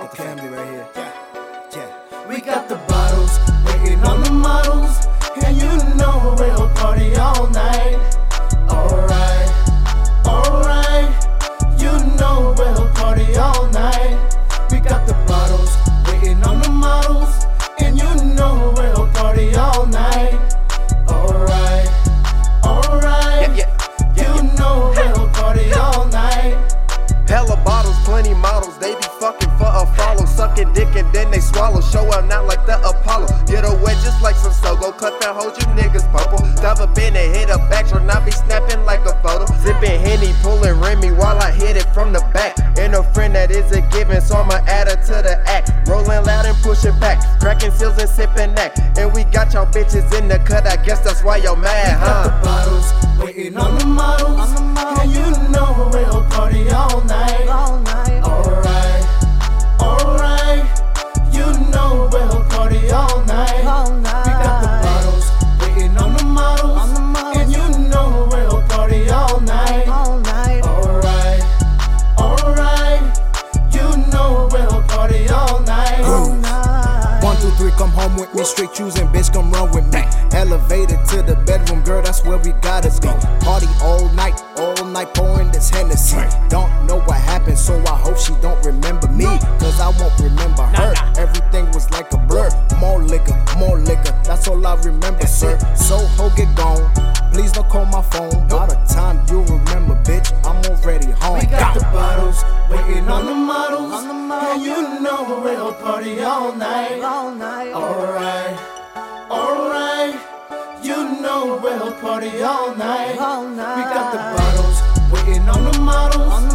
Got the family right here. Yeah, yeah. We got the bottles waiting on the plenty models, they be fucking for a follow. Sucking dick and then they swallow. Show up not like the Apollo. Get away just like some Sogo. Cut that hose, you niggas purple. Dive up in and hit a back, try not be snapping like a photo. Zipping Henny, pulling Remy while I hit it from the back. And a friend that isn't giving, so I'ma add her to the act. Rolling loud and pushing back. Cracking seals and sipping that. And we got y'all bitches in the cut, I guess that's why y'all mad, huh? Got the bottles, waiting on the three, come home with me. Straight choosing, bitch, come run with me. Elevated to the bedroom, girl, that's where we gotta be. Party all night, all night, pouring this Hennessy. Don't know what happened, so I hope she don't remember me. Cause I won't remember her. Everything was like a blur. More liquor, more liquor, that's all I remember, sir. So, ho, get gone. Please don't call my phone. By the time you remember, bitch, I'm already home. We got the bottles, waiting on the models. And you know we'll party all night. all night. Alright, alright. You know we'll party all night. We got the bottles, waiting on the models.